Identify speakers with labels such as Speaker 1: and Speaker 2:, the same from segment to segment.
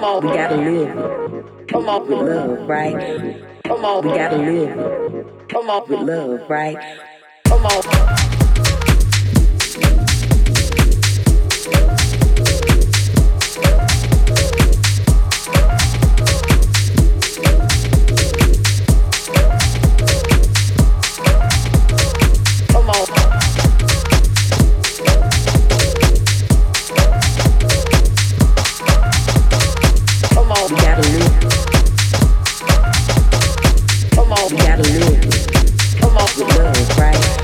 Speaker 1: Come on, we gotta live. Come on, with love, right? Come on, we gotta live. Come on, with love, right? Come on. Come on, we gotta. Come on,
Speaker 2: we love, right?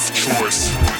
Speaker 2: Choice. Choice.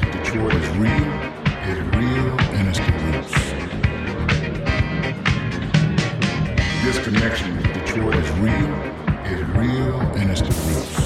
Speaker 2: Detroit is real, it's real, and it's the roots. This connection with Detroit is real, it's real, and it's the roots.